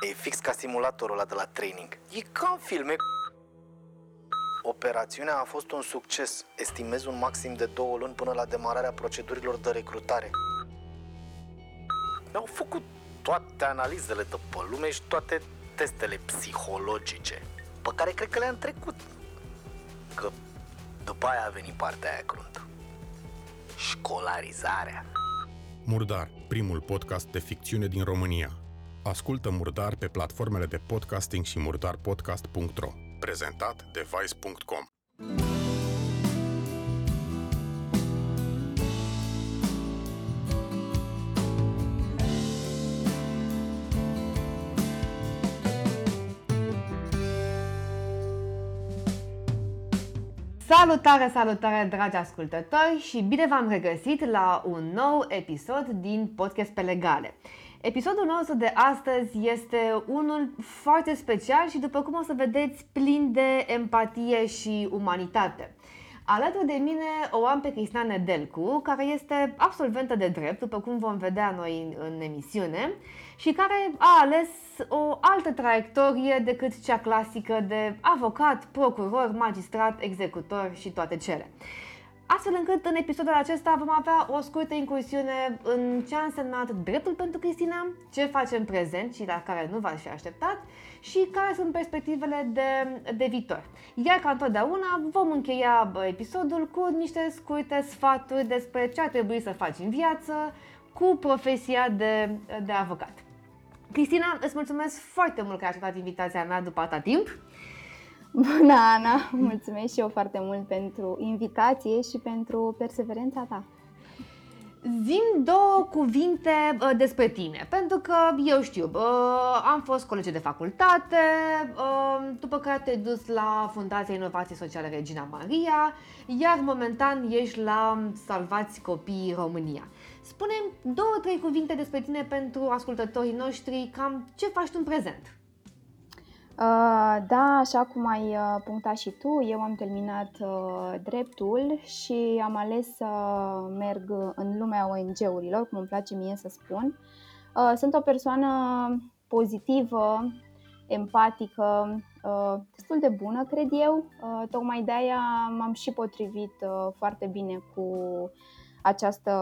E fix ca simulatorul ăla de la training. E ca în filme. Operațiunea a fost un succes. Estimez un maxim de două luni până la demararea procedurilor de recrutare. Mi-au făcut toate analizele de pe lume și toate testele psihologice, pe care cred că le-am trecut. Că după aia a venit partea aia cruntă. Școlarizarea. Murdar, primul podcast de ficțiune din România. Ascultă Murdar pe platformele de podcasting și murdarpodcast.ro. Prezentat de Vice.com. Salutare, salutare, dragi ascultători și bine v-am regăsit la un nou episod din Podcast pe Legale. Episodul nostru de astăzi este unul foarte special și după cum o să vedeți plin de empatie și umanitate. Alături de mine o am pe Cristina Nedelcu, care este absolventă de drept, după cum vom vedea noi în, în emisiune, și care a ales o altă traiectorie decât cea clasică de avocat, procuror, magistrat, executor și toate cele astfel încât în episodul acesta vom avea o scurtă incursiune în ce a însemnat dreptul pentru Cristina, ce face în prezent și la care nu v-ați fi așteptat și care sunt perspectivele de, de viitor. Iar ca întotdeauna vom încheia episodul cu niște scurte sfaturi despre ce ar trebui să faci în viață cu profesia de, de avocat. Cristina, îți mulțumesc foarte mult că ai acceptat invitația mea după atâta timp. Bună, Ana! Mulțumesc și eu foarte mult pentru invitație și pentru perseverența ta. Zim două cuvinte uh, despre tine, pentru că eu știu, uh, am fost colege de facultate, uh, după care te-ai dus la Fundația Inovației Sociale Regina Maria, iar momentan ești la Salvați Copiii România. spune două, trei cuvinte despre tine pentru ascultătorii noștri, cam ce faci tu în prezent. Uh, da, așa cum ai uh, punctat și tu, eu am terminat uh, dreptul și am ales să merg în lumea ONG-urilor, cum îmi place mie să spun. Sunt o persoană pozitivă, empatică, destul de bună, cred eu. Tocmai de aia m-am și potrivit foarte bine cu această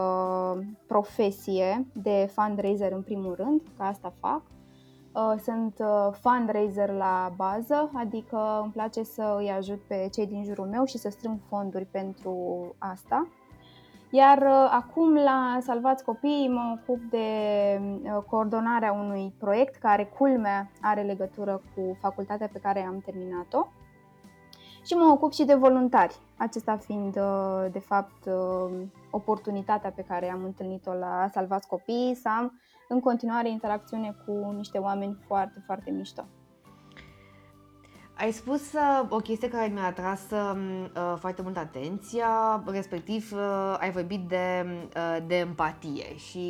profesie de fundraiser în primul rând, că asta fac. Uh, sunt uh, fundraiser la bază, adică îmi place să îi ajut pe cei din jurul meu și să strâng fonduri pentru asta. Iar uh, acum la Salvați Copiii mă ocup de coordonarea unui proiect care, culmea, are legătură cu facultatea pe care am terminat-o și mă ocup și de voluntari, acesta fiind de fapt oportunitatea pe care am întâlnit-o la Salvați Copiii să am în continuare interacțiune cu niște oameni foarte, foarte mișto. Ai spus uh, o chestie care mi-a atras uh, foarte mult atenția, respectiv uh, ai vorbit de, uh, de empatie și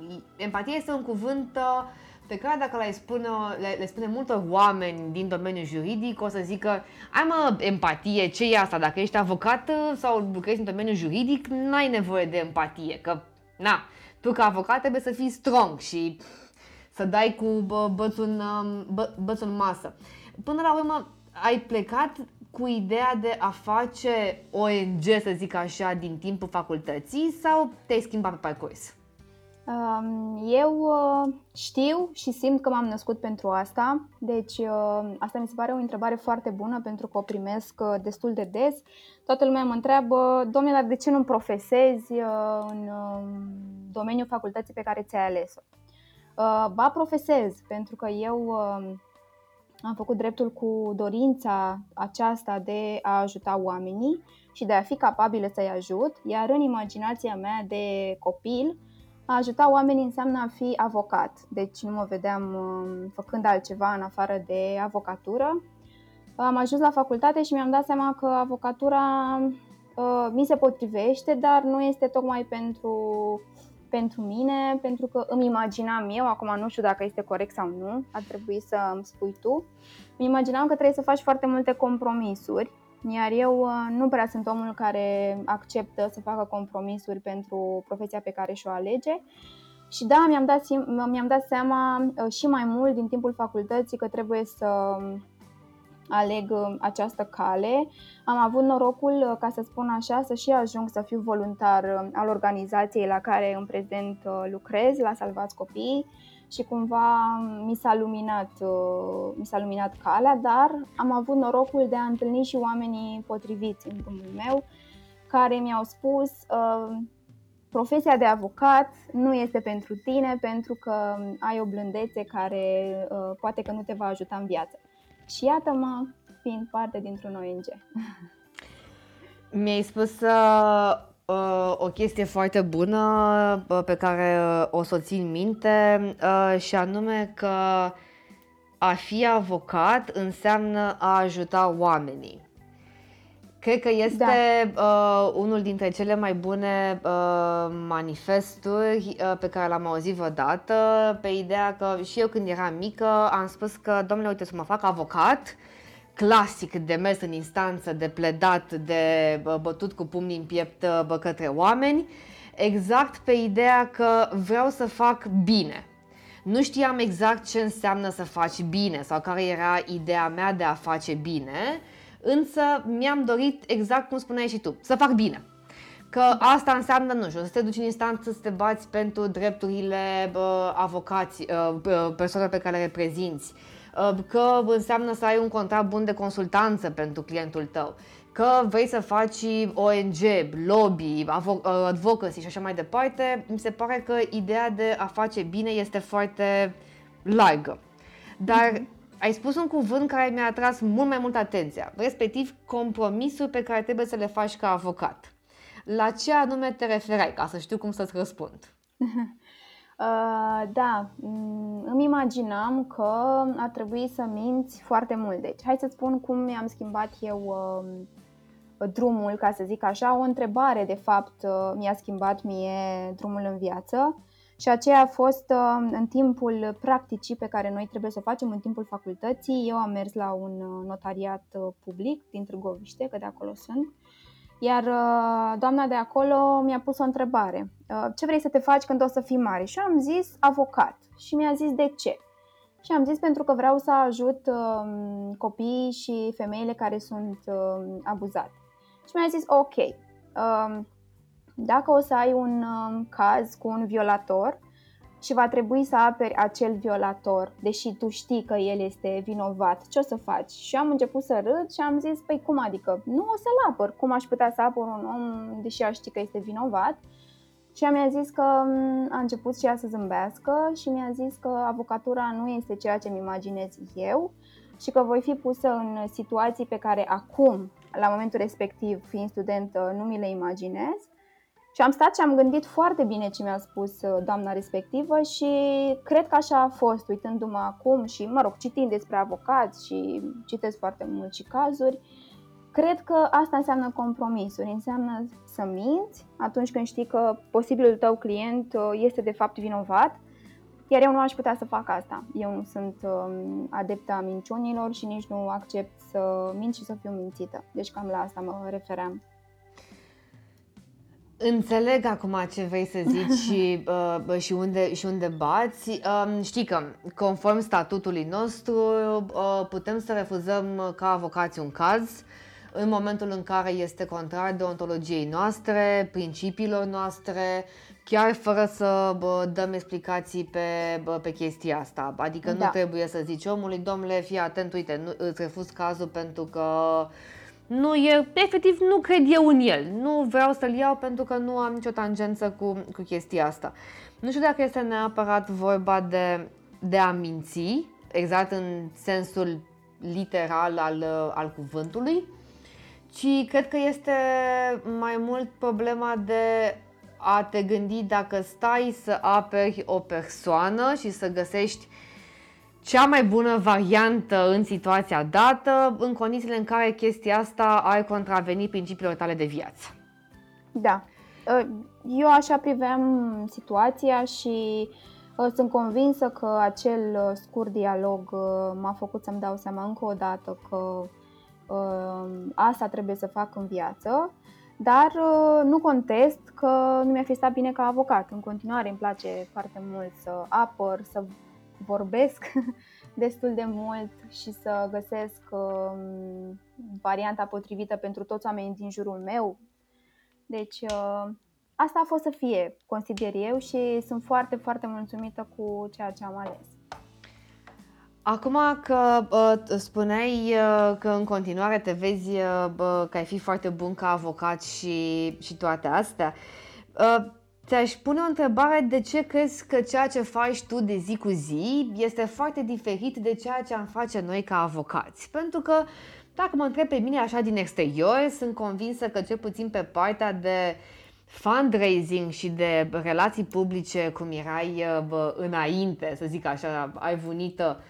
uh, empatia este un cuvânt uh, pe care dacă le spune, le, le spune multor oameni din domeniul juridic, o să zică ai mă, empatie, ce e asta? Dacă ești avocat uh, sau lucrezi în domeniul juridic, n-ai nevoie de empatie, că na, tu ca avocat trebuie să fii strong și să dai cu bă, bățul, în, um, bă, bățul în masă. Până la urmă, ai plecat cu ideea de a face ONG, să zic așa, din timpul facultății sau te-ai schimbat pe parcurs? Eu uh, știu și simt că m-am născut pentru asta, deci uh, asta mi se pare o întrebare foarte bună pentru că o primesc uh, destul de des. Toată lumea mă întreabă, domnule, dar de ce nu profesezi în domeniul facultății pe care ți-ai ales-o? Ba, profesez, pentru că eu am făcut dreptul cu dorința aceasta de a ajuta oamenii și de a fi capabilă să-i ajut, iar în imaginația mea de copil, a ajuta oamenii înseamnă a fi avocat, deci nu mă vedeam um, făcând altceva în afară de avocatură. Am ajuns la facultate și mi-am dat seama că avocatura uh, mi se potrivește, dar nu este tocmai pentru, pentru mine, pentru că îmi imaginam eu, acum nu știu dacă este corect sau nu, ar trebui să îmi spui tu, îmi imaginam că trebuie să faci foarte multe compromisuri iar eu uh, nu prea sunt omul care acceptă să facă compromisuri pentru profesia pe care și-o alege. Și da, mi-am dat, mi-am dat seama uh, și mai mult din timpul facultății că trebuie să aleg uh, această cale. Am avut norocul, ca să spun așa, să și ajung să fiu voluntar al organizației la care în prezent lucrez, la Salvați Copii și cumva mi s-a luminat, mi s-a luminat calea, dar am avut norocul de a întâlni și oamenii potriviți în drumul meu care mi-au spus profesia de avocat nu este pentru tine pentru că ai o blândețe care uh, poate că nu te va ajuta în viață. Și iată-mă fiind parte dintr-un ONG. Mi-ai spus uh, uh, o chestie foarte bună uh, pe care uh, o să o țin minte uh, și anume că a fi avocat înseamnă a ajuta oamenii. Cred că este da. uh, unul dintre cele mai bune uh, manifesturi uh, pe care l-am auzit vreodată, pe ideea că și eu când eram mică am spus că, domnule, uite să mă fac avocat, clasic de mers în instanță, de pledat, de bătut cu pumnii în piept bă, către oameni, exact pe ideea că vreau să fac bine. Nu știam exact ce înseamnă să faci bine sau care era ideea mea de a face bine, însă mi-am dorit, exact cum spuneai și tu, să fac bine. Că asta înseamnă, nu știu, să te duci în instanță să te bați pentru drepturile bă, avocați, bă, persoane pe care le reprezinți, că înseamnă să ai un contract bun de consultanță pentru clientul tău, că vrei să faci ONG, lobby, advocacy și așa mai departe, mi se pare că ideea de a face bine este foarte largă. Dar mm-hmm ai spus un cuvânt care mi-a atras mult mai mult atenția, respectiv compromisul pe care trebuie să le faci ca avocat. La ce anume te referai, ca să știu cum să-ți răspund? Uh, da, mm, îmi imaginam că ar trebui să minți foarte mult. Deci, hai să spun cum mi-am schimbat eu uh, drumul, ca să zic așa. O întrebare, de fapt, uh, mi-a schimbat mie drumul în viață. Și aceea a fost uh, în timpul practicii pe care noi trebuie să o facem în timpul facultății. Eu am mers la un uh, notariat uh, public din Târgoviște, că de acolo sunt. Iar doamna de acolo mi-a pus o întrebare. Ce vrei să te faci când o să fii mare? Și eu am zis avocat. Și mi-a zis de ce? Și am zis pentru că vreau să ajut um, copiii și femeile care sunt um, abuzate. Și mi-a zis ok, um, dacă o să ai un um, caz cu un violator și va trebui să aperi acel violator, deși tu știi că el este vinovat, ce o să faci? Și am început să râd și am zis, păi cum adică? Nu o să-l apăr, cum aș putea să apăr un om deși aș ști că este vinovat? Și mi-a zis că um, a început și ea să zâmbească și mi-a zis că avocatura nu este ceea ce mi imaginez eu și că voi fi pusă în situații pe care acum, la momentul respectiv, fiind studentă, nu mi le imaginez și am stat și am gândit foarte bine ce mi-a spus uh, doamna respectivă și cred că așa a fost, uitându-mă acum și, mă rog, citind despre avocați și citesc foarte mult și cazuri, cred că asta înseamnă compromisuri, înseamnă să minți atunci când știi că posibilul tău client uh, este de fapt vinovat, iar eu nu aș putea să fac asta. Eu nu sunt um, adeptă a minciunilor și nici nu accept să mint și să fiu mințită. Deci cam la asta mă refeream. Înțeleg acum ce vrei să zici și, uh, și, unde, și unde bați. Uh, știi că, conform statutului nostru, uh, putem să refuzăm ca avocați un caz în momentul în care este contrar deontologiei noastre, principiilor noastre, chiar fără să bă, dăm explicații pe, bă, pe chestia asta. Adică da. nu trebuie să zici omului, domnule, fii atent, uite, nu, îți refuz cazul pentru că nu e, efectiv nu cred eu în el. Nu vreau să-l iau pentru că nu am nicio tangență cu, cu chestia asta. Nu știu dacă este neapărat vorba de, de a minți, exact în sensul literal al, al cuvântului, ci cred că este mai mult problema de a te gândi dacă stai să aperi o persoană și să găsești cea mai bună variantă în situația dată, în condițiile în care chestia asta ar contraveni principiilor tale de viață. Da. Ă, eu așa priveam situația și ă, sunt convinsă că acel ă, scurt dialog m-a făcut să-mi dau seama încă o dată că asta trebuie să fac în viață Dar uh, nu contest că nu mi-a fi stat bine ca avocat. În continuare îmi place foarte mult să apăr, să vorbesc destul de mult și să găsesc um, varianta potrivită pentru toți oamenii din jurul meu. Deci uh, asta a fost să fie, consider eu, și sunt foarte, foarte mulțumită cu ceea ce am ales. Acum că uh, spuneai uh, că în continuare te vezi uh, că ai fi foarte bun ca avocat și, și toate astea, uh, ți-aș pune o întrebare de ce crezi că ceea ce faci tu de zi cu zi este foarte diferit de ceea ce am face noi ca avocați. Pentru că dacă mă întreb pe mine așa din exterior, sunt convinsă că cel puțin pe partea de fundraising și de relații publice, cum erai uh, înainte, să zic așa, ai vunită,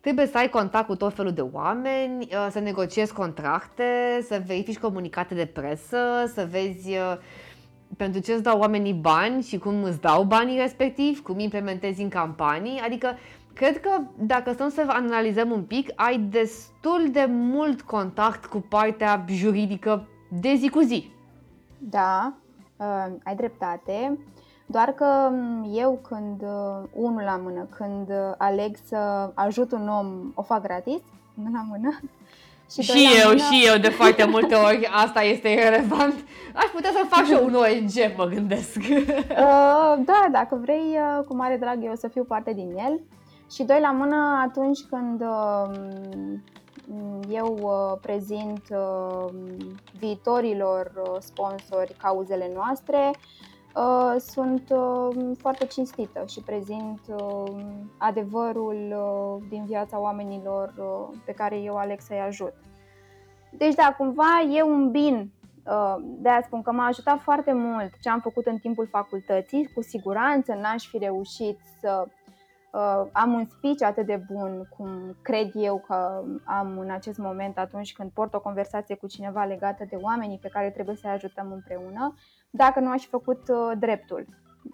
trebuie să ai contact cu tot felul de oameni, uh, să negociezi contracte, să verifici comunicate de presă, să vezi uh, pentru ce îți dau oamenii bani și cum îți dau banii respectiv, cum implementezi în campanii, adică cred că dacă stăm să analizăm un pic, ai destul de mult contact cu partea juridică de zi cu zi. Da, uh, ai dreptate, doar că mm, eu când, uh, unul la mână, când uh, aleg să ajut un om, o fac gratis, unul la mână, și, și eu, mână... și eu de foarte multe ori, asta este irrelevant. Aș putea să fac și un ONG, mă gândesc. Uh, da, dacă vrei, uh, cu mare drag eu să fiu parte din el. Și doi la mână atunci când uh, eu uh, prezint uh, viitorilor uh, sponsori cauzele noastre, Uh, sunt uh, foarte cinstită și prezint uh, adevărul din viața oamenilor pe care eu aleg să-i ajut. Deci, da, cumva e un bin. De aia spun că m-a ajutat foarte mult ce am făcut în timpul facultății. Cu siguranță n-aș fi reușit să am un speech atât de bun cum cred eu că am în acest moment atunci când port o conversație cu cineva legată de oamenii pe care trebuie să-i ajutăm împreună dacă nu aș fi făcut uh, dreptul.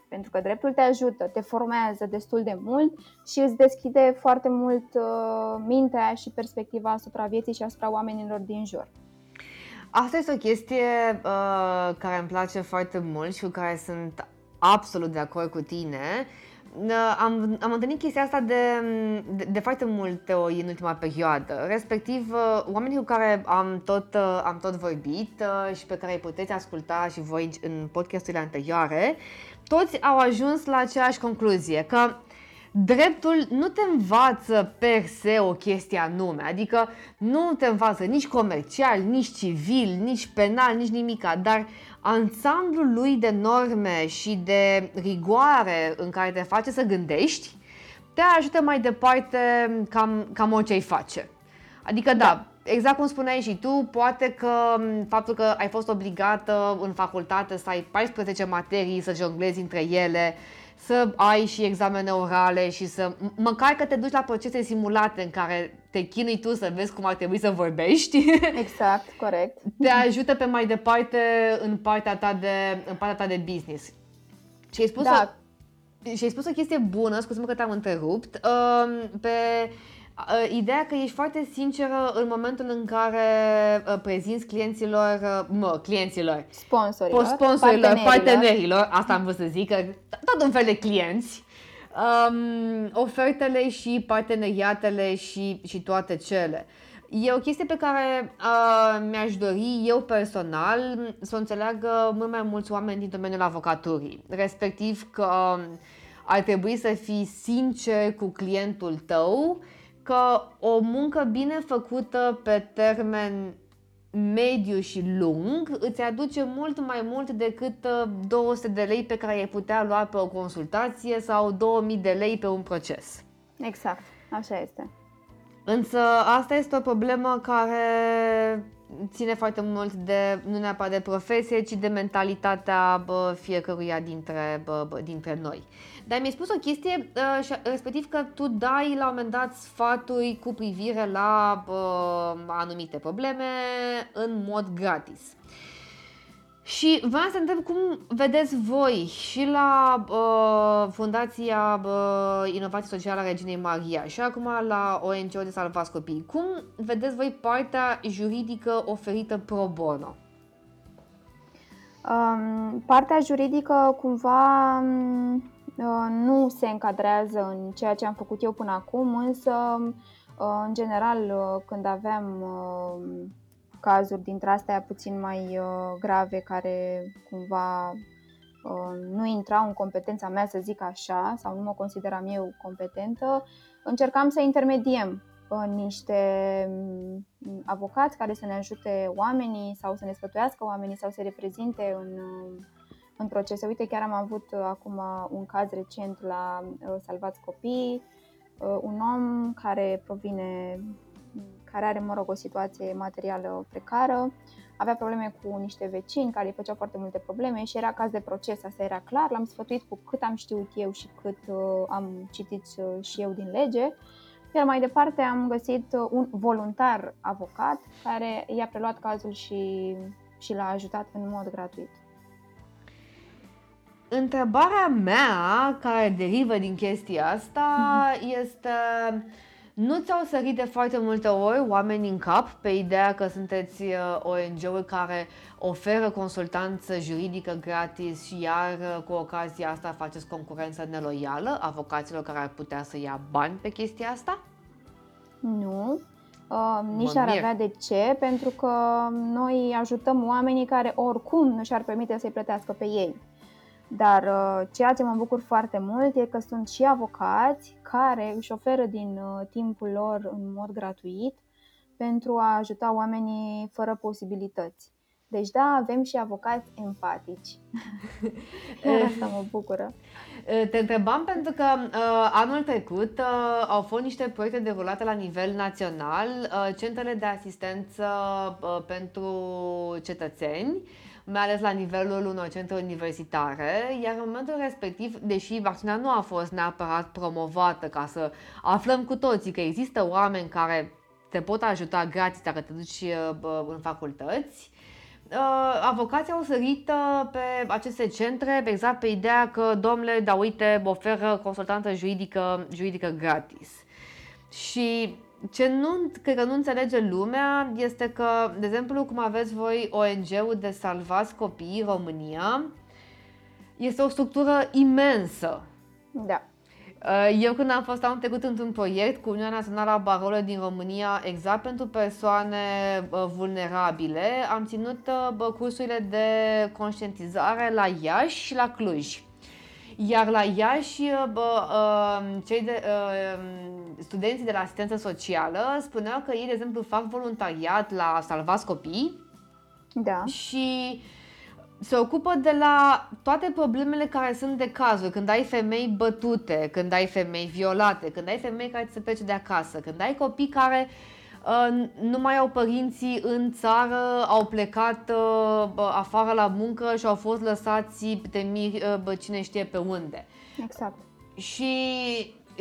Pentru că dreptul te ajută, te formează destul de mult și îți deschide foarte mult uh, mintea și perspectiva asupra vieții și asupra oamenilor din jur. Asta este o chestie uh, care îmi place foarte mult și cu care sunt absolut de acord cu tine. Am, am întâlnit chestia asta de, de, de foarte multe ori în ultima perioadă, respectiv uh, oamenii cu care am tot, uh, am tot vorbit uh, și pe care îi puteți asculta și voi în podcasturile anterioare, toți au ajuns la aceeași concluzie, că dreptul nu te învață per se o chestie anume, adică nu te învață nici comercial, nici civil, nici penal, nici nimica, dar ansamblul lui de norme și de rigoare în care te face să gândești, te ajută mai departe cam, cam orice ai face. Adică da, da, exact cum spuneai și tu, poate că faptul că ai fost obligată în facultate să ai 14 materii, să jonglezi între ele, să ai și examene orale și să, măcar că te duci la procese simulate în care te chinui tu să vezi cum ar trebui să vorbești. Exact, corect. Te ajută pe mai departe în partea ta de, în partea ta de business. Și ai spus, da. o, și ai spus o chestie bună, scuze-mă că te-am întrerupt, uh, pe uh, ideea că ești foarte sinceră în momentul în care uh, prezinți clienților, uh, mă, clienților, sponsorilor, sponsorilor partenerilor. partenerilor, asta am vrut să zic, că tot un fel de clienți, um, ofertele și parteneriatele și, și toate cele. E o chestie pe care uh, mi-aș dori eu personal să o înțeleagă mult mai mulți oameni din domeniul avocaturii, respectiv că um, ar trebui să fii sincer cu clientul tău, că o muncă bine făcută pe termen mediu și lung îți aduce mult mai mult decât 200 uh, de lei pe care ai putea lua pe o consultație sau 2000 de lei pe un proces. Exact, așa este. Însă asta este o problemă care ține foarte mult de, nu neapărat de profesie, ci de mentalitatea bă, fiecăruia dintre, bă, bă, dintre noi. Dar mi-ai spus o chestie, uh, respectiv că tu dai la un moment dat sfaturi cu privire la uh, anumite probleme în mod gratis. Și vreau să întreb cum vedeți voi și la uh, Fundația uh, Inovație Socială a Reginei Maria și acum la ONG-ul de Salvați Copii, cum vedeți voi partea juridică oferită pro bono? Um, partea juridică cumva um, uh, nu se încadrează în ceea ce am făcut eu până acum, însă uh, în general uh, când aveam uh, cazuri dintre astea puțin mai uh, grave care cumva uh, nu intrau în competența mea, să zic așa, sau nu mă consideram eu competentă, încercam să intermediem niște mm, avocați care să ne ajute oamenii sau să ne sfătuiască oamenii sau să reprezinte în, în procese. Uite, chiar am avut acum un caz recent la uh, Salvați Copii, uh, un om care provine, care are, mă rog, o situație materială precară, avea probleme cu niște vecini care îi făceau foarte multe probleme și era caz de proces, asta era clar, l-am sfătuit cu cât am știut eu și cât uh, am citit și eu din lege iar mai departe am găsit uh, un voluntar avocat care i-a preluat cazul și, și l-a ajutat în mod gratuit. Întrebarea mea care derivă din chestia asta mm-hmm. este nu ți-au sărit de foarte multe ori oameni în cap pe ideea că sunteți uh, ONG-uri care oferă consultanță juridică gratis și iar uh, cu ocazia asta faceți concurență neloială avocaților care ar putea să ia bani pe chestia asta? Nu, uh, nici ar avea de ce, pentru că noi ajutăm oamenii care oricum nu și-ar permite să-i plătească pe ei. Dar uh, ceea ce mă bucur foarte mult e că sunt și avocați care își oferă din uh, timpul lor în mod gratuit pentru a ajuta oamenii fără posibilități. Deci da, avem și avocați empatici. Asta mă bucură. Te întrebam pentru că uh, anul trecut uh, au fost niște proiecte derulate la nivel național, uh, centrele de asistență uh, pentru cetățeni, mai ales la nivelul unor centre universitare, iar în momentul respectiv, deși vaccinarea nu a fost neapărat promovată ca să aflăm cu toții că există oameni care te pot ajuta gratis dacă te duci uh, în facultăți, uh, avocații au sărit uh, pe aceste centre exact pe ideea că, domnule, da uite, oferă consultantă juridică, juridică gratis. Și ce nu, cred că nu înțelege lumea este că, de exemplu, cum aveți voi ONG-ul de Salvați Copiii România, este o structură imensă. Da. Uh, eu când am fost am trecut într-un proiect cu Uniunea Națională a Barorilor din România exact pentru persoane uh, vulnerabile, am ținut uh, cursurile de conștientizare la Iași și la Cluj. Iar la Iași, bă, cei de, studenții de la asistență socială spuneau că ei, de exemplu, fac voluntariat la Salvați Copii da. și se ocupă de la toate problemele care sunt de cazuri, când ai femei bătute, când ai femei violate, când ai femei care se plece de acasă, când ai copii care uh, nu mai au părinții în țară, au plecat uh, afară la muncă și au fost lăsați de miri, uh, cine știe pe unde. Exact. Și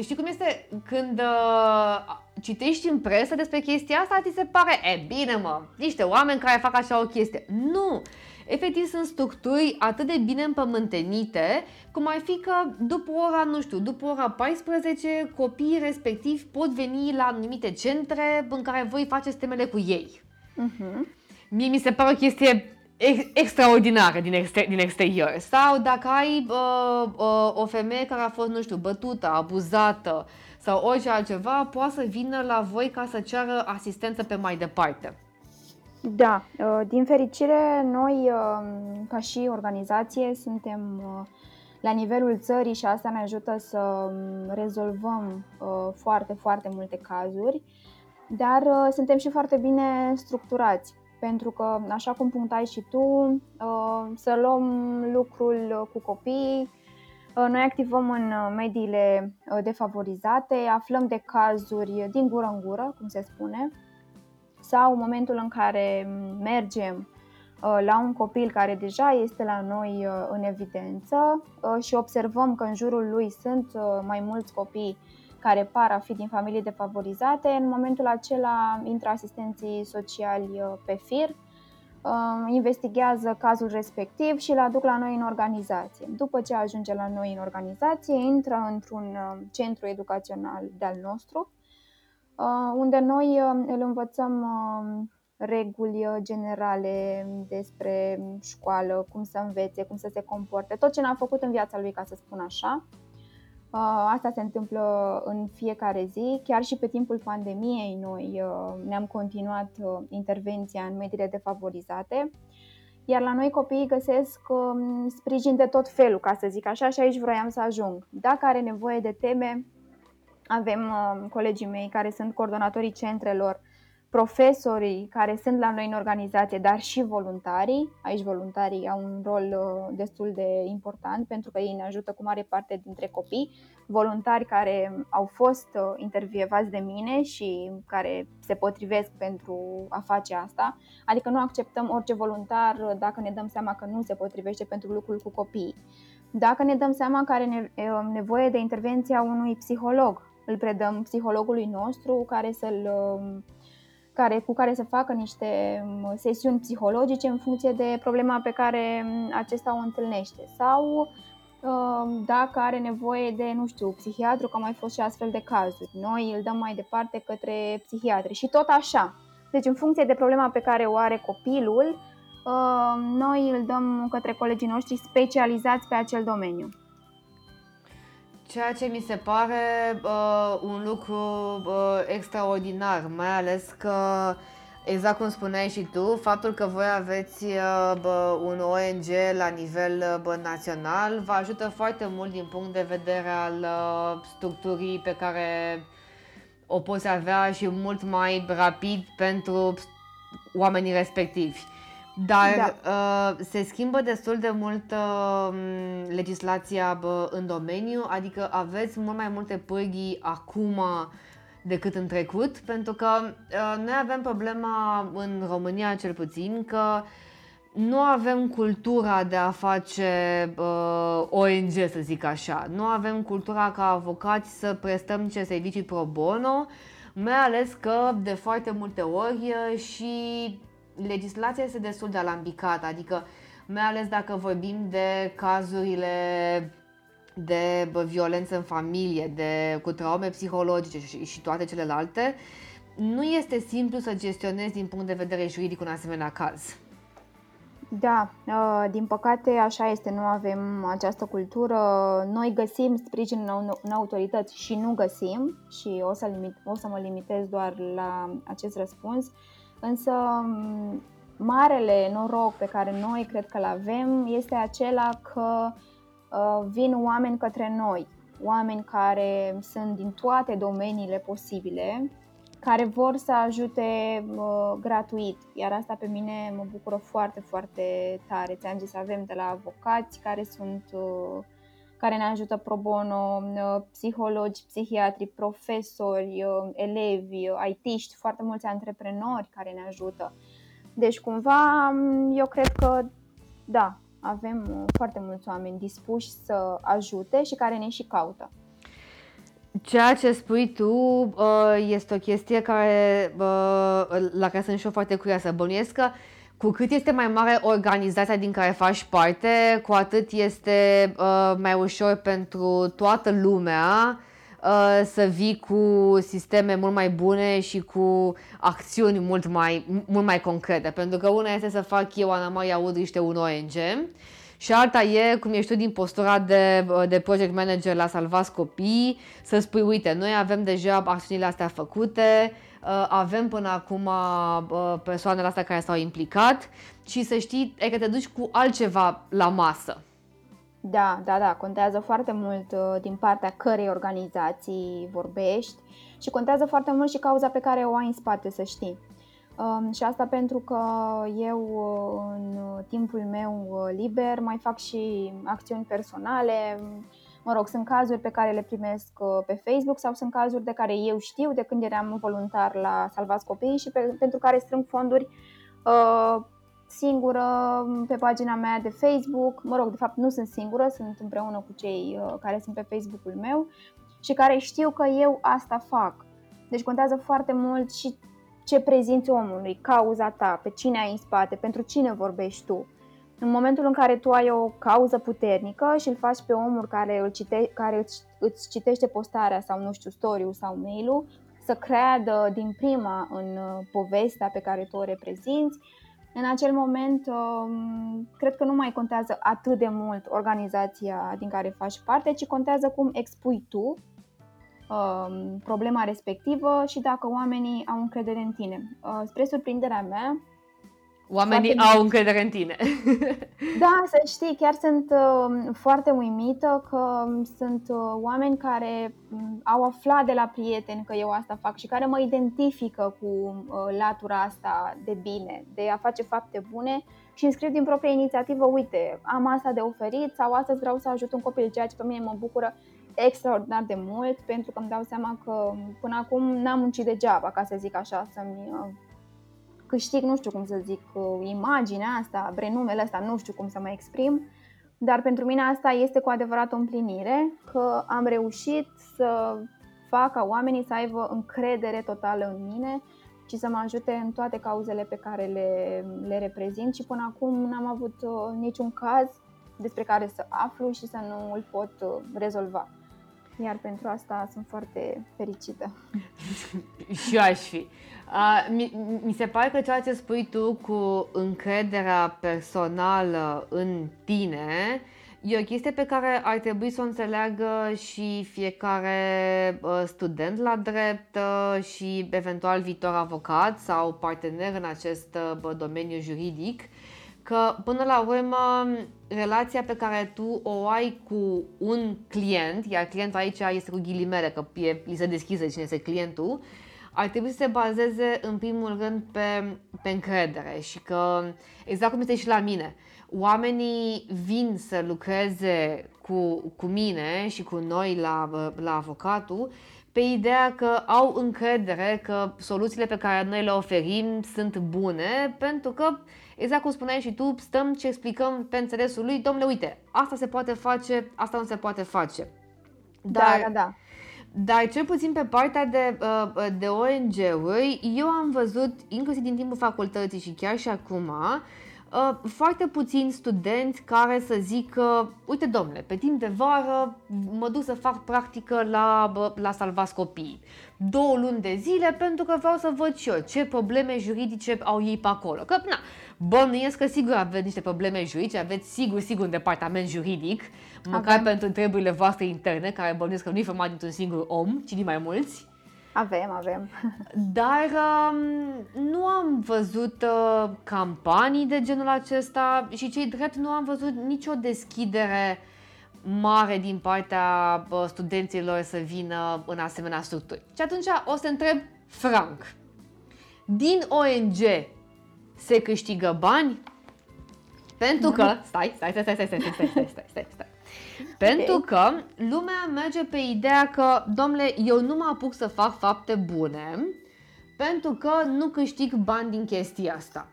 știi cum este când uh, citești în presă despre chestia asta, ți se pare, e bine mă, niște oameni care fac așa o chestie. Nu! Efectiv sunt structuri atât de bine împământenite, cum ar fi că după ora, nu știu, după ora 14, copiii respectivi pot veni la anumite centre în care voi faceți temele cu ei. Uh-huh. Mie mi se pare o chestie ex- extraordinară din, exter- din exterior. Sau dacă ai uh, uh, o femeie care a fost, nu știu, bătută, abuzată sau orice altceva, poate să vină la voi ca să ceară asistență pe mai departe. Da, uh, din fericire, noi, um, ca și organizație, suntem uh, la nivelul țării și asta ne ajută să um, rezolvăm uh, foarte, foarte multe cazuri, dar suntem și foarte bine structurați, pentru că, așa cum punctai și tu, să luăm lucrul cu copii, noi activăm în mediile defavorizate, aflăm de cazuri din gură în gură, cum se spune, sau momentul în care mergem uh, la un copil care deja este la noi uh, în evidență uh, și observăm că în jurul lui sunt mai mulți copii care par a fi din familii defavorizate, în momentul acela intră asistenții sociali pe fir, investigează cazul respectiv și îl aduc la noi în organizație. După ce ajunge la noi în organizație, intră într-un centru educațional de-al nostru, Uh, unde noi uh, îl învățăm uh, reguli generale despre școală, cum să învețe, cum să se comporte, tot ce n-a făcut în viața lui, ca să spun așa. Asta se întâmplă în fiecare zi. Chiar și pe timpul pandemiei noi ne-am continuat intervenția în mediile defavorizate. Iar la noi copiii găsesc sprijin de tot felul, ca să zic așa, și aici vroiam să ajung. Dacă are nevoie de teme, avem colegii mei care sunt coordonatorii centrelor profesorii care sunt la noi în organizație, dar și voluntarii. Aici voluntarii au un rol uh, destul de important pentru că ei ne ajută cu mare parte dintre copii. Voluntari care au fost uh, intervievați de mine și care se potrivesc pentru a face asta. Adică nu acceptăm orice voluntar uh, dacă ne dăm seama că nu se potrivește pentru lucrul cu copiii. Dacă ne dăm seama că are nevoie de intervenția unui psiholog, îl predăm psihologului nostru care să-l care, cu care să facă niște mm, sesiuni psihologice în funcție de problema pe care mm, acesta o întâlnește. Sau mm, dacă are nevoie de, nu știu, psihiatru, că au mai fost și astfel de cazuri. Noi îl dăm mai departe către psihiatri și tot așa. Deci în funcție de problema pe care o are copilul, noi îl dăm către colegii noștri specializați pe acel domeniu. Ceea ce mi se pare uh, un lucru uh, extraordinar, mai ales că, exact cum spuneai și tu, faptul că voi aveți uh, bă, un ONG la nivel uh, bă, național vă ajută foarte mult din punct de vedere al uh, structurii pe care o poți avea și mult mai rapid pentru oamenii respectivi. Dar da. uh, se schimbă destul de mult uh, legislația bă, în domeniu, adică aveți mult mai multe pârghii acum decât în trecut, pentru că uh, noi avem problema în România cel puțin că nu avem cultura de a face uh, ONG, să zic așa. Nu avem cultura ca avocați să prestăm ce servicii pro bono, mai ales că de foarte multe ori uh, și legislația este destul de alambicată, adică mai ales dacă vorbim de cazurile de violență în familie, de cu traume psihologice și, și toate celelalte, nu este simplu să gestionezi din punct de vedere juridic un asemenea caz. Da, uh, din păcate așa este, nu avem această cultură. Noi găsim sprijin în autorități și nu găsim și o să, limit, o să mă limitez doar la acest răspuns. Însă marele noroc pe care noi cred că l avem este acela că uh, vin oameni către noi, oameni care sunt din toate domeniile posibile, care vor să ajute uh, gratuit, iar asta pe mine mă bucură foarte, foarte tare. Ți-am zis, avem de la avocați care sunt uh, care ne ajută pro bono, uh, psihologi, psihiatri, profesori, uh, elevi, uh, IT-ști, foarte mulți antreprenori care ne ajută. Deci cumva um, eu cred că da, avem foarte mulți oameni dispuși să ajute și care ne și caută. Ceea ce spui tu este o chestie care, la care sunt și eu foarte curioasă. Bănuiesc că cu cât este mai mare organizația din care faci parte, cu atât este uh, mai ușor pentru toată lumea uh, să vii cu sisteme mult mai bune și cu acțiuni mult mai, mult mai concrete. Pentru că una este să fac eu, Ana Maria Udriște, un ONG și alta e, cum ești tu din postura de, uh, de project manager la Salvați Copii, să spui, uite, noi avem deja acțiunile astea făcute, Uh, avem până acum uh, persoanele astea care s-au implicat și să știi e că te duci cu altceva la masă. Da, da, da, contează foarte mult uh, din partea cărei organizații vorbești și contează foarte mult și cauza pe care o ai în spate, să știi. Um, și asta pentru că eu în timpul meu liber mai fac și acțiuni personale, Mă rog, sunt cazuri pe care le primesc uh, pe Facebook sau sunt cazuri de care eu știu de când eram voluntar la Salvați Copiii și pe, pentru care strâng fonduri uh, singură pe pagina mea de Facebook. Mă rog, de fapt nu sunt singură, sunt împreună cu cei uh, care sunt pe Facebook-ul meu și care știu că eu asta fac. Deci contează foarte mult și ce prezinți omului, cauza ta, pe cine ai în spate, pentru cine vorbești tu. În momentul în care tu ai o cauză puternică și îl faci pe omul care, îl cite, care îți, îți citește postarea sau, nu știu, story sau mail-ul, să creadă din prima în uh, povestea pe care tu o reprezinți. În acel moment, um, cred că nu mai contează atât de mult organizația din care faci parte, ci contează cum expui tu um, problema respectivă și dacă oamenii au încredere în tine. Uh, spre surprinderea mea, Oamenii foarte au încredere în tine. Da, să știi, chiar sunt uh, foarte uimită că sunt uh, oameni care uh, au aflat de la prieteni că eu asta fac și care mă identifică cu uh, latura asta de bine, de a face fapte bune și îmi scriu din proprie inițiativă, uite, am asta de oferit sau astăzi vreau să ajut un copil, ceea ce pe mine mă bucură extraordinar de mult pentru că îmi dau seama că până acum n-am muncit degeaba, ca să zic așa, să-mi uh, câștig, nu știu cum să zic, uh, imaginea asta, prenumele asta, nu știu cum să mă exprim, dar pentru mine asta este cu adevărat o împlinire, că am reușit să fac ca oamenii să aibă încredere totală în mine și să mă ajute în toate cauzele pe care le, le reprezint și până acum n-am avut uh, niciun caz despre care să aflu și să nu îl pot uh, rezolva. Iar pentru asta sunt foarte fericită. și eu aș fi. Uh, mi, mi se pare că ceea ce spui tu cu încrederea personală în tine e o chestie pe care ar trebui să o înțeleagă și fiecare uh, student la drept uh, și eventual viitor avocat sau partener în acest uh, domeniu juridic că până la urmă relația pe care tu o ai cu un client, iar clientul aici este cu ghilimele, că e, li se deschise cine este clientul, ar trebui să se bazeze în primul rând pe, pe încredere și că, exact cum este și la mine, oamenii vin să lucreze cu, cu mine și cu noi la, la avocatul pe ideea că au încredere că soluțiile pe care noi le oferim sunt bune pentru că Exact cum spuneai și tu, stăm și explicăm pe înțelesul lui, domnule, uite, asta se poate face, asta nu se poate face. Da, Dar, da, da, da. Dar cel puțin pe partea de, uh, de ONG-uri, eu am văzut, inclusiv din timpul facultății și chiar și acum, uh, foarte puțini studenți care să zică, uite domnule, pe timp de vară mă duc să fac practică la, la salvați copii. Două luni de zile pentru că vreau să văd și eu ce probleme juridice au ei pe acolo. Că, na, Bănuiesc că sigur aveți niște probleme juridice, aveți sigur, sigur un departament juridic, măcar Avem. pentru treburile voastre interne, care bănuiesc că nu e format dintr-un singur om, ci din mai mulți. Avem, avem. Dar um, nu am văzut uh, campanii de genul acesta și cei drept nu am văzut nicio deschidere mare din partea uh, studenților să vină în asemenea structuri. Și atunci o să întreb franc. Din ONG se câștigă bani pentru că, stai, stai, stai, stai, stai, stai, stai, stai, stai, stai, stai. Pentru că lumea merge pe ideea că, domnule, eu nu mă apuc să fac fapte bune pentru că nu câștig bani din chestia asta.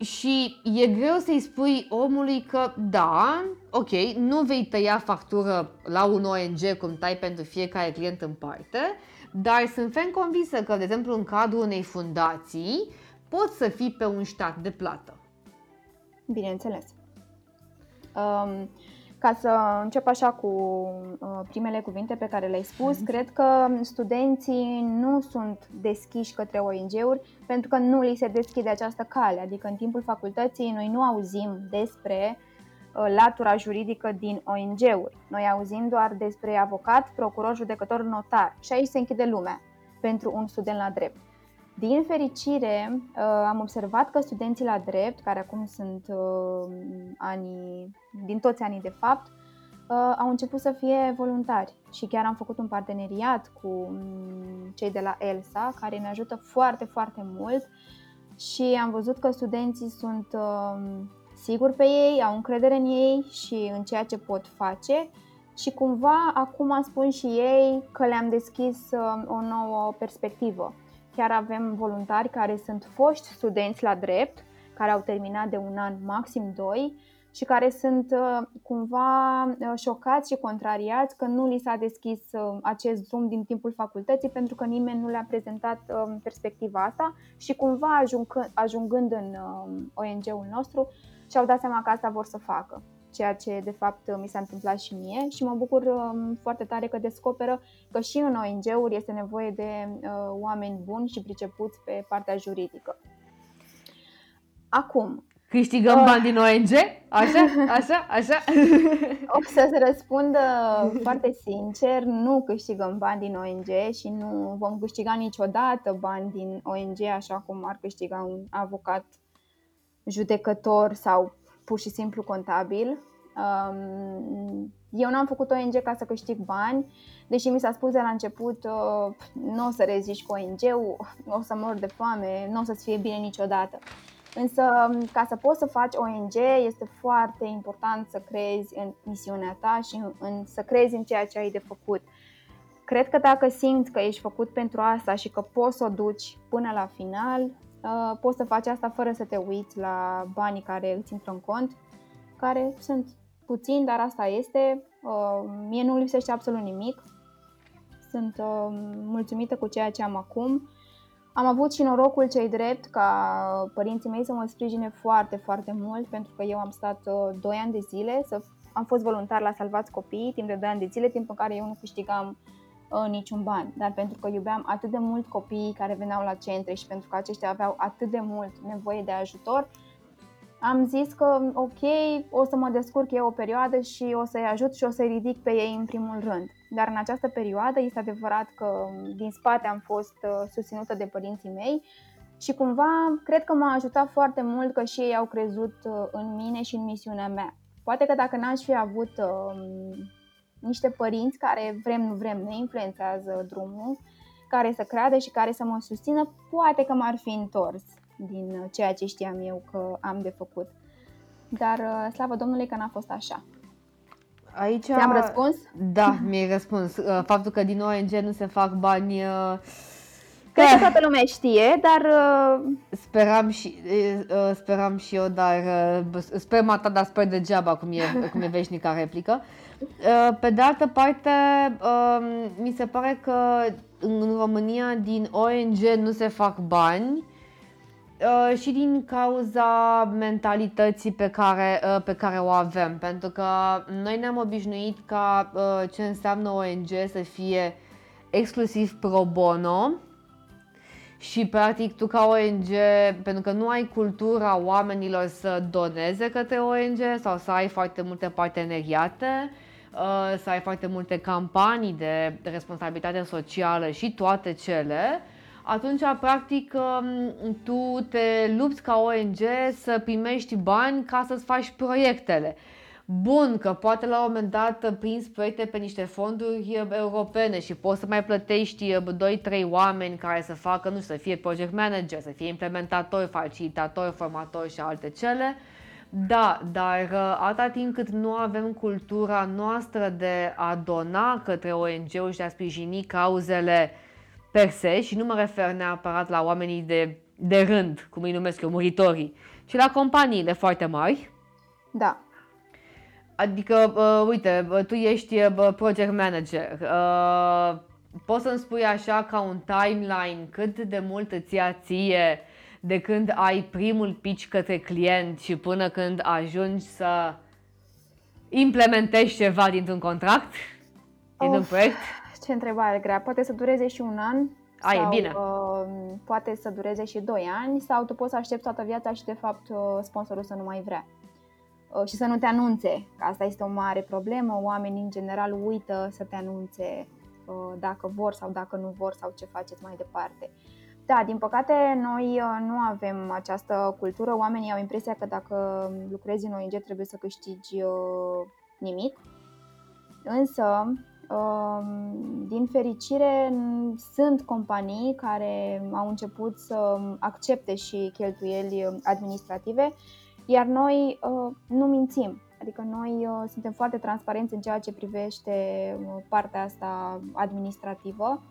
Și e greu să-i spui omului că da, ok, nu vei tăia factură la un ONG cum tai pentru fiecare client în parte, dar sunt ferm convinsă că, de exemplu, în cadrul unei fundații, poți să fii pe un stat de plată. Bineînțeles. Um, ca să încep așa cu uh, primele cuvinte pe care le-ai spus, mm-hmm. cred că studenții nu sunt deschiși către ONG-uri pentru că nu li se deschide această cale. Adică în timpul facultății noi nu auzim despre uh, latura juridică din ONG-uri. Noi auzim doar despre avocat, procuror, judecător, notar. Și aici se închide lumea pentru un student la drept. Din fericire, uh, am observat că studenții la drept, care acum sunt uh, anii, din toți anii de fapt, uh, au început să fie voluntari și chiar am făcut un parteneriat cu mm, cei de la ELSA, care ne ajută foarte, foarte mult și am văzut că studenții sunt siguri pe ei, au încredere în ei și în ceea ce pot face și cumva acum spun și ei că le-am deschis o nouă perspectivă Chiar avem voluntari care sunt foști studenți la drept, care au terminat de un an, maxim doi, și care sunt uh, cumva uh, șocați și contrariați că nu li s-a deschis uh, acest drum din timpul facultății pentru că nimeni nu le-a prezentat perspectiva asta și cumva ajungând, ajungând în ONG-ul nostru și-au dat seama că asta vor să facă. Ceea ce de fapt mi s-a întâmplat și mie și mă bucur um, foarte tare că descoperă că și în ONG-uri este nevoie de uh, oameni buni și pricepuți pe partea juridică. Acum, Câștigăm uh. bani din ONG? Așa? Așa? Așa? O să-ți răspund uh, foarte sincer, nu câștigăm bani din ONG și nu vom câștiga niciodată bani din ONG așa cum ar câștiga un avocat judecător sau pur și simplu contabil. Um, eu n-am făcut ONG ca să câștig bani, deși mi s-a spus de la început uh, nu o să reziști cu ONG-ul, o să mor de foame, nu o să-ți fie bine niciodată. Însă, ca să poți să faci ONG, este foarte important să crezi în misiunea ta și în, în, să crezi în ceea ce ai de făcut. Cred că dacă simți că ești făcut pentru asta și că poți să o duci până la final, uh, poți să faci asta fără să te uiți la banii care îți intră în cont, care sunt puțini, dar asta este. Uh, mie nu lipsește absolut nimic. Sunt uh, mulțumită cu ceea ce am acum am avut și norocul cei drept ca părinții mei să mă sprijine foarte, foarte mult pentru că eu am stat 2 uh, ani de zile, să am fost voluntar la Salvați Copii timp de 2 ani de zile, timp în care eu nu câștigam uh, niciun ban. Dar pentru că iubeam atât de mult copiii care veneau la centre și pentru că aceștia aveau atât de mult nevoie de ajutor, am zis că ok, o să mă descurc eu o perioadă și o să-i ajut și o să-i ridic pe ei în primul rând. Dar în această perioadă este adevărat că din spate am fost uh, susținută de părinții mei și cumva cred că m-a ajutat foarte mult că și ei au crezut uh, în mine și în misiunea mea. Poate că dacă n-aș fi avut uh, niște părinți care vrem nu vrem ne influențează drumul, care să creadă și care să mă susțină, poate că m-ar fi întors din ceea ce știam eu că am de făcut. Dar uh, slavă Domnului că n-a fost așa. Aici... Ți-am răspuns? Da, mi-ai răspuns. Uh, faptul că din ONG nu se fac bani... Uh, Cred că toată lumea știe, dar... Speram și, speram și eu, dar sper mata, dar sper degeaba, cum e, cum e veșnica replică. Pe de altă parte, mi se pare că în România din ONG nu se fac bani Uh, și din cauza mentalității pe care, uh, pe care o avem. Pentru că noi ne-am obișnuit ca uh, ce înseamnă ONG să fie exclusiv pro bono și practic tu ca ONG, pentru că nu ai cultura oamenilor să doneze către ONG sau să ai foarte multe parteneriate, să ai foarte multe campanii de responsabilitate socială și toate cele, atunci, practic, um, tu te lupți ca ONG să primești bani ca să-ți faci proiectele. Bun, că poate la un moment dat prinzi proiecte pe niște fonduri uh, europene și poți să mai plătești 2-3 uh, oameni care să facă, nu știu, să fie project manager, să fie implementatori, facilitatori, formatori și alte cele. Da, dar uh, atâta timp cât nu avem cultura noastră de a dona către ONG-uri și de a sprijini cauzele uh, per se și nu mă refer neapărat la oamenii de, de rând, cum îi numesc eu, muritorii, ci la companiile foarte mari. Da. Adică, uh, uite, tu ești uh, project manager. Uh, poți să-mi spui așa ca un timeline cât de mult îți ia ție de când ai primul pitch către client și până când ajungi să implementezi ceva dintr-un contract, dintr-un proiect? ce întrebare grea. Poate să dureze și un an. A, sau, e bine. Uh, poate să dureze și 2 ani sau tu poți să aștepți toată viața și de fapt uh, sponsorul să nu mai vrea. Uh, și să nu te anunțe, că asta este o mare problemă. Oamenii în general uită să te anunțe uh, dacă vor sau dacă nu vor sau ce faceți mai departe. Da, din păcate noi uh, nu avem această cultură. Oamenii au impresia că dacă lucrezi în ONG trebuie să câștigi uh, nimic. Însă, din fericire, sunt companii care au început să accepte și cheltuieli administrative, iar noi uh, nu mințim. Adică noi uh, suntem foarte transparenți în ceea ce privește uh, partea asta administrativă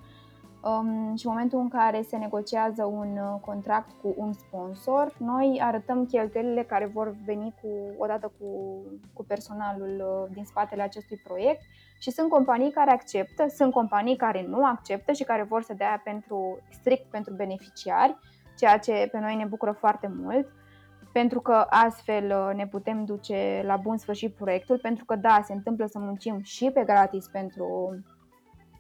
um, și în momentul în care se negociază un contract cu un sponsor, noi arătăm cheltuielile care vor veni cu, odată cu, cu personalul din spatele acestui proiect și sunt companii care acceptă, sunt companii care nu acceptă și care vor să dea pentru, strict pentru beneficiari, ceea ce pe noi ne bucură foarte mult. pentru că astfel ne putem duce la bun sfârșit proiectul, pentru că da, se întâmplă să muncim și pe gratis pentru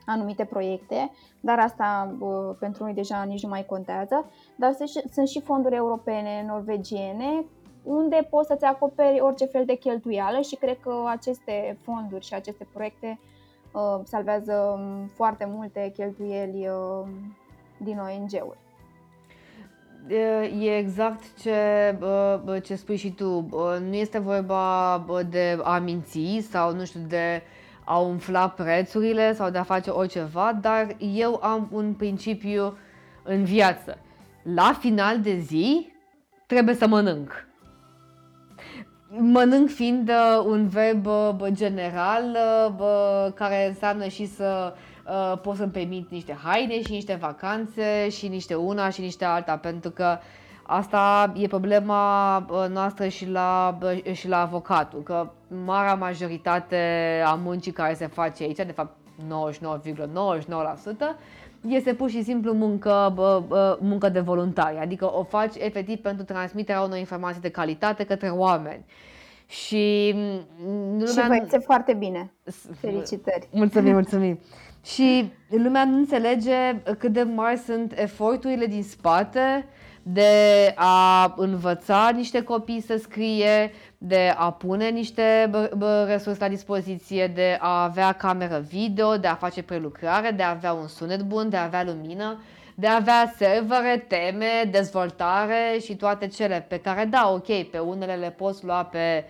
anumite proiecte, dar asta pentru noi deja nici nu mai contează, dar sunt și fonduri europene, norvegiene, unde poți să-ți acoperi orice fel de cheltuială și cred că aceste fonduri și aceste proiecte uh, salvează um, foarte multe cheltuieli uh, din ONG-uri. E exact ce, ce spui și tu. Nu este vorba de a minți sau, nu știu, de a umfla prețurile sau de a face oriceva, dar eu am un principiu în viață. La final de zi trebuie să mănânc. Mănânc fiind uh, un verb uh, general uh, care înseamnă și să pot să-mi permit niște haine și niște vacanțe și niște una și niște alta, pentru că asta e problema noastră și la, și la avocatul, că marea majoritate a muncii care se face aici, de fapt 99,99%, este pur și simplu muncă, muncă de voluntari, adică o faci efectiv pentru transmiterea unor informații de calitate către oameni. Și, lumea... și vă este foarte bine. Felicitări! Mulțumim, mulțumim! și lumea nu înțelege cât de mari sunt eforturile din spate de a învăța niște copii să scrie, de a pune niște resurse la dispoziție, de a avea cameră video, de a face prelucrare, de a avea un sunet bun, de a avea lumină, de a avea servere, teme, dezvoltare și toate cele pe care, da, ok, pe unele le poți lua pe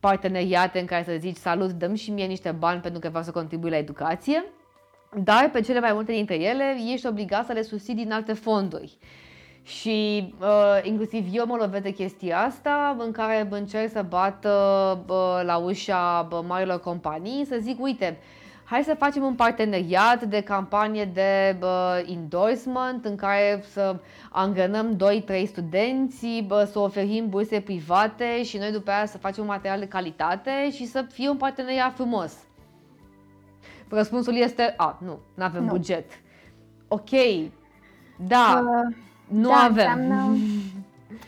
parteneriate în care să zici salut, dăm și mie niște bani pentru că vreau să contribui la educație, dar pe cele mai multe dintre ele ești obligat să le susții din alte fonduri. Și uh, inclusiv eu mă lovesc de chestia asta în care încerc să bat uh, la ușa uh, marilor companii să zic, uite, hai să facem un parteneriat de campanie de uh, endorsement în care să angrenăm 2-3 studenți, uh, să oferim burse private și noi după aia să facem un material de calitate și să fie un parteneriat frumos. Răspunsul este, a, nu, nu avem buget. Ok, da, uh, nu da, avem. Înseamnă,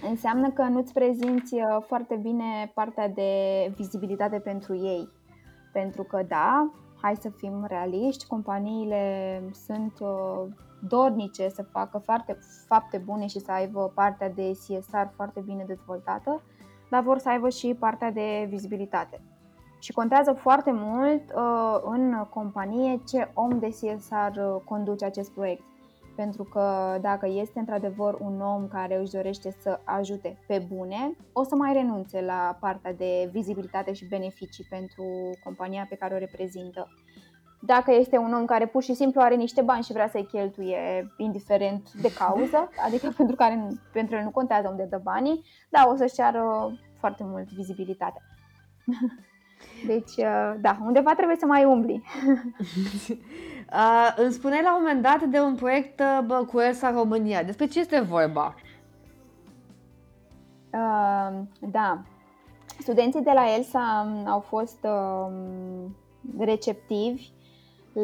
înseamnă că nu-ți prezinți uh, foarte bine partea de vizibilitate pentru ei. Pentru că, da, hai să fim realiști, companiile sunt uh, dornice să facă foarte fapte bune și să aibă partea de CSR foarte bine dezvoltată, dar vor să aibă și partea de vizibilitate. Și contează foarte mult uh, în companie ce om de CSR uh, conduce acest proiect. Pentru că dacă este într-adevăr un om care își dorește să ajute pe bune, o să mai renunțe la partea de vizibilitate și beneficii pentru compania pe care o reprezintă. Dacă este un om care pur și simplu are niște bani și vrea să-i cheltuie indiferent de cauză, adică pentru care pentru el nu contează unde dă banii, da, o să-și ceară foarte mult vizibilitate. Deci, uh, da, undeva trebuie să mai umbli. uh, îmi spuneai la un moment dat de un proiect uh, bă, cu Elsa România. Despre ce este vorba? Uh, da. Studenții de la Elsa um, au fost uh, receptivi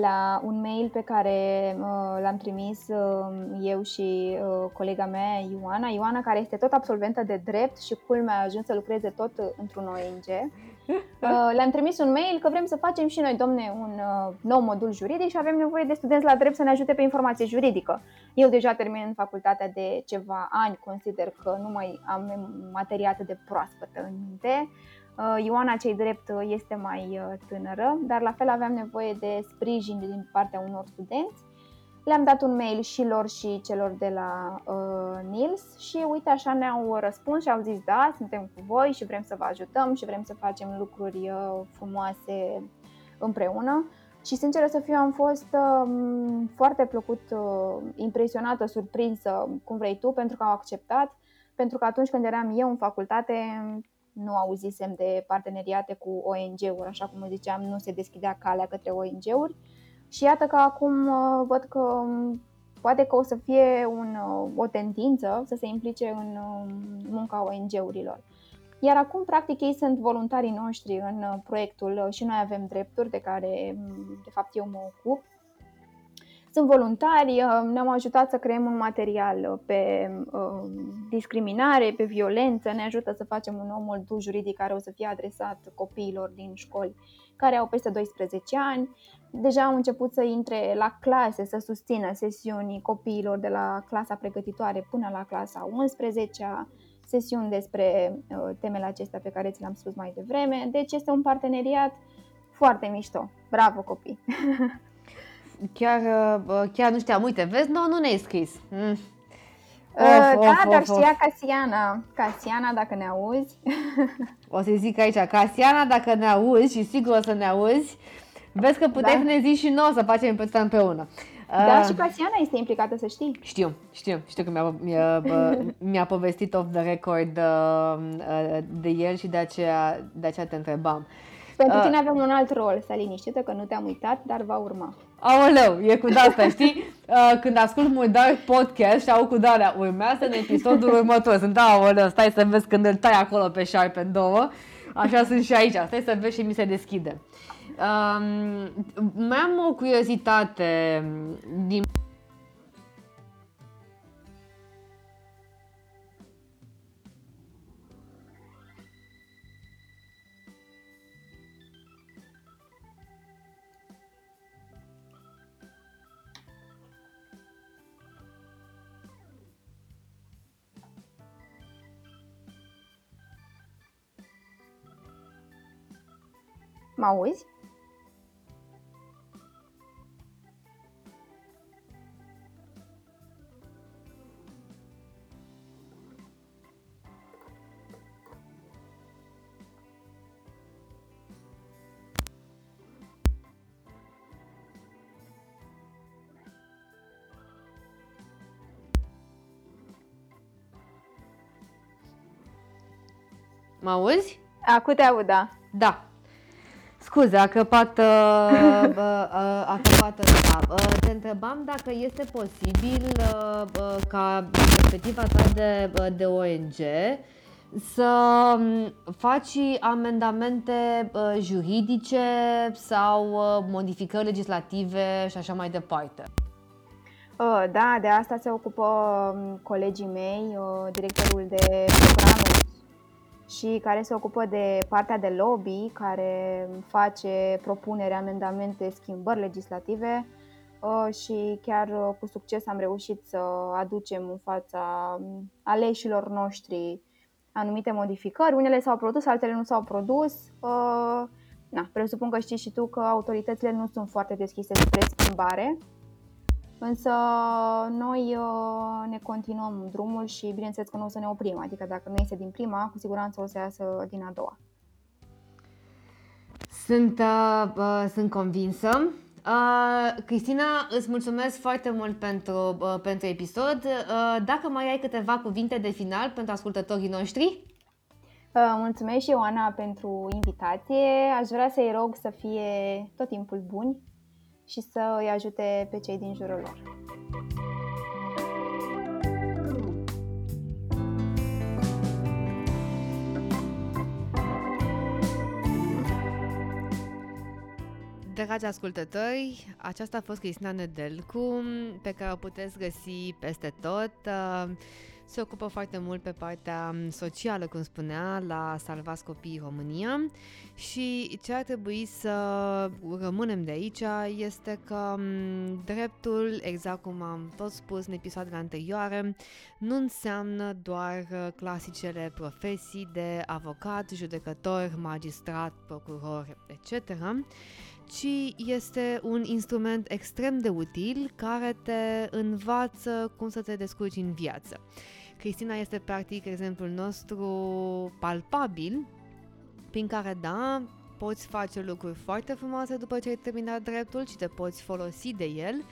la un mail pe care uh, l-am trimis uh, eu și uh, colega mea, Ioana. Ioana, care este tot absolventă de drept și culmea a ajuns să lucreze tot într-un ONG. Uh, le-am trimis un mail că vrem să facem și noi, domne, un uh, nou modul juridic și avem nevoie de studenți la drept să ne ajute pe informație juridică. Eu deja termin facultatea de ceva ani, consider că nu mai am materie atât de proaspătă în minte. Uh, Ioana, cei drept, este mai tânără, dar la fel aveam nevoie de sprijin din partea unor studenți le-am dat un mail și lor și celor de la uh, Nils și uite așa ne-au răspuns și au zis da, suntem cu voi și vrem să vă ajutăm și vrem să facem lucruri uh, frumoase împreună. Și sinceră să fiu, am fost uh, foarte plăcut uh, impresionată, surprinsă, cum vrei tu, pentru că au acceptat, pentru că atunci când eram eu în facultate nu auzisem de parteneriate cu ONG-uri, așa cum ziceam, nu se deschidea calea către ONG-uri. Și iată că acum uh, văd că um, poate că o să fie un, uh, o tendință să se implice în um, munca ONG-urilor. Iar acum, practic, ei sunt voluntarii noștri în uh, proiectul și noi avem drepturi de care, um, de fapt, eu mă ocup. Sunt voluntari, uh, ne-au ajutat să creăm un material pe uh, discriminare, pe violență, ne ajută să facem un nou moldul juridic care o să fie adresat copiilor din școli care au peste 12 ani. Deja au început să intre la clase, să susțină sesiuni copiilor de la clasa pregătitoare până la clasa 11 sesiuni despre uh, temele acestea pe care ți le-am spus mai devreme. Deci este un parteneriat foarte mișto. Bravo copii! Chiar, uh, chiar nu știam. Uite, vezi, nu, nu ne-ai scris. Mm. Of, of, da, of, dar of. știa Casiana. Casiana, dacă ne auzi. O să zic aici, Casiana, dacă ne auzi și sigur o să ne auzi, vezi că puteți da. să ne zici și noi să facem pe împreună. Da, uh, și Casiana este implicată, să știi. Știu, știu, știu că mi-a, mi-a, mi-a povestit off the record uh, uh, de el și de aceea, de aceea te întrebam. Pentru uh, tine avem un alt rol, să liniștită că nu te-am uitat, dar va urma. Aoleu, e cu asta, știi? Uh, când ascult Murdar podcast și au cu darea, urmează în episodul următor. Sunt, aoleu, stai să vezi când îl tai acolo pe șarpe în două. Așa sunt și aici, stai să vezi și mi se deschide. Um, mai am o curiozitate din Mă auzi? Mă auzi? Acum te aud, da. Da. Scuze, a căpat, uh, uh, a căpat ăsta. Uh, te întrebam dacă este posibil uh, uh, ca perspectiva ta de, uh, de ONG să um, faci amendamente uh, juridice sau uh, modificări legislative și așa mai departe. Uh, da, de asta se ocupă um, colegii mei, uh, directorul de program și care se ocupă de partea de lobby, care face propuneri, amendamente, schimbări legislative uh, și chiar uh, cu succes am reușit să aducem în fața um, aleșilor noștri anumite modificări. Unele s-au produs, altele nu s-au produs. Uh, na, presupun că știi și tu că autoritățile nu sunt foarte deschise spre schimbare Însă noi uh, ne continuăm drumul și bineînțeles că nu o să ne oprim, adică dacă nu iese din prima, cu siguranță o să iasă din a doua. Sunt, uh, uh, sunt convinsă. Uh, Cristina, îți mulțumesc foarte mult pentru, uh, pentru episod. Uh, dacă mai ai câteva cuvinte de final pentru ascultătorii noștri? Uh, mulțumesc și Ioana pentru invitație. Aș vrea să-i rog să fie tot timpul buni, și să îi ajute pe cei din jurul lor. Dragi ascultători, aceasta a fost Cristina Nedelcu, pe care o puteți găsi peste tot. Uh, se ocupă foarte mult pe partea socială, cum spunea, la Salvați Copiii România și ce ar trebui să rămânem de aici este că dreptul, exact cum am tot spus în episoadele anterioare, nu înseamnă doar clasicele profesii de avocat, judecător, magistrat, procuror, etc., ci este un instrument extrem de util care te învață cum să te descurci în viață. Cristina este practic exemplul nostru palpabil prin care, da, poți face lucruri foarte frumoase după ce ai terminat dreptul și te poți folosi de el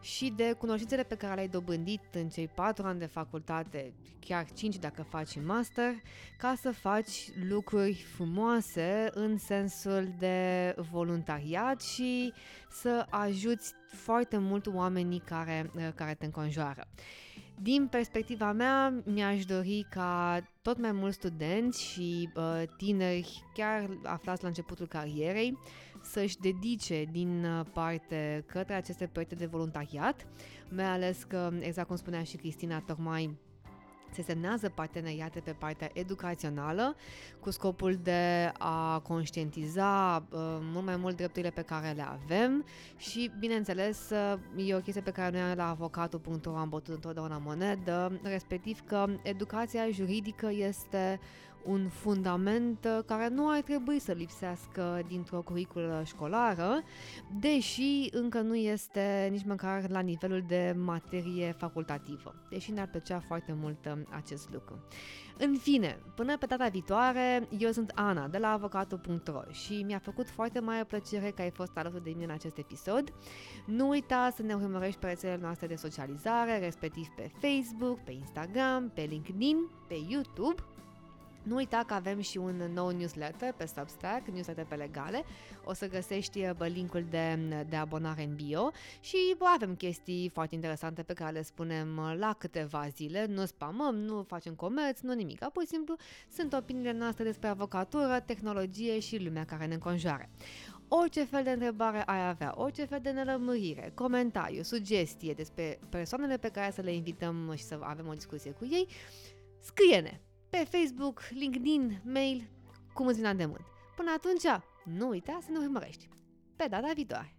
și de cunoștințele pe care le-ai dobândit în cei patru ani de facultate, chiar cinci dacă faci master, ca să faci lucruri frumoase în sensul de voluntariat și să ajuți foarte mult oamenii care, care te înconjoară. Din perspectiva mea, mi-aș dori ca tot mai mulți studenți și uh, tineri, chiar aflați la începutul carierei, să-și dedice din uh, parte către aceste proiecte de voluntariat, mai ales că, exact cum spunea și Cristina, tocmai se semnează parteneriate pe partea educațională cu scopul de a conștientiza uh, mult mai mult drepturile pe care le avem și, bineînțeles, uh, e o chestie pe care noi la avocatul.ro am bătut întotdeauna monedă, respectiv că educația juridică este un fundament uh, care nu ar trebui să lipsească dintr-o curiculă școlară, deși încă nu este nici măcar la nivelul de materie facultativă, deși ne-ar plăcea foarte mult uh, acest lucru. În fine, până pe data viitoare, eu sunt Ana de la avocatul.ro și mi-a făcut foarte mare plăcere că ai fost alături de mine în acest episod. Nu uita să ne urmărești pe rețelele noastre de socializare, respectiv pe Facebook, pe Instagram, pe LinkedIn, pe YouTube nu uita că avem și un nou newsletter pe Substack, newsletter pe legale. O să găsești bă, linkul de, de abonare în bio și bă, avem chestii foarte interesante pe care le spunem la câteva zile. Nu spamăm, nu facem comerț, nu nimic. Pur și simplu sunt opiniile noastre despre avocatură, tehnologie și lumea care ne înconjoară. Orice fel de întrebare ai avea, orice fel de nelămurire, comentariu, sugestie despre persoanele pe care să le invităm și să avem o discuție cu ei, scrie-ne! Pe Facebook, LinkedIn, mail, cum îți vine de mult. Până atunci, nu uita să ne urmărești. Pe data viitoare!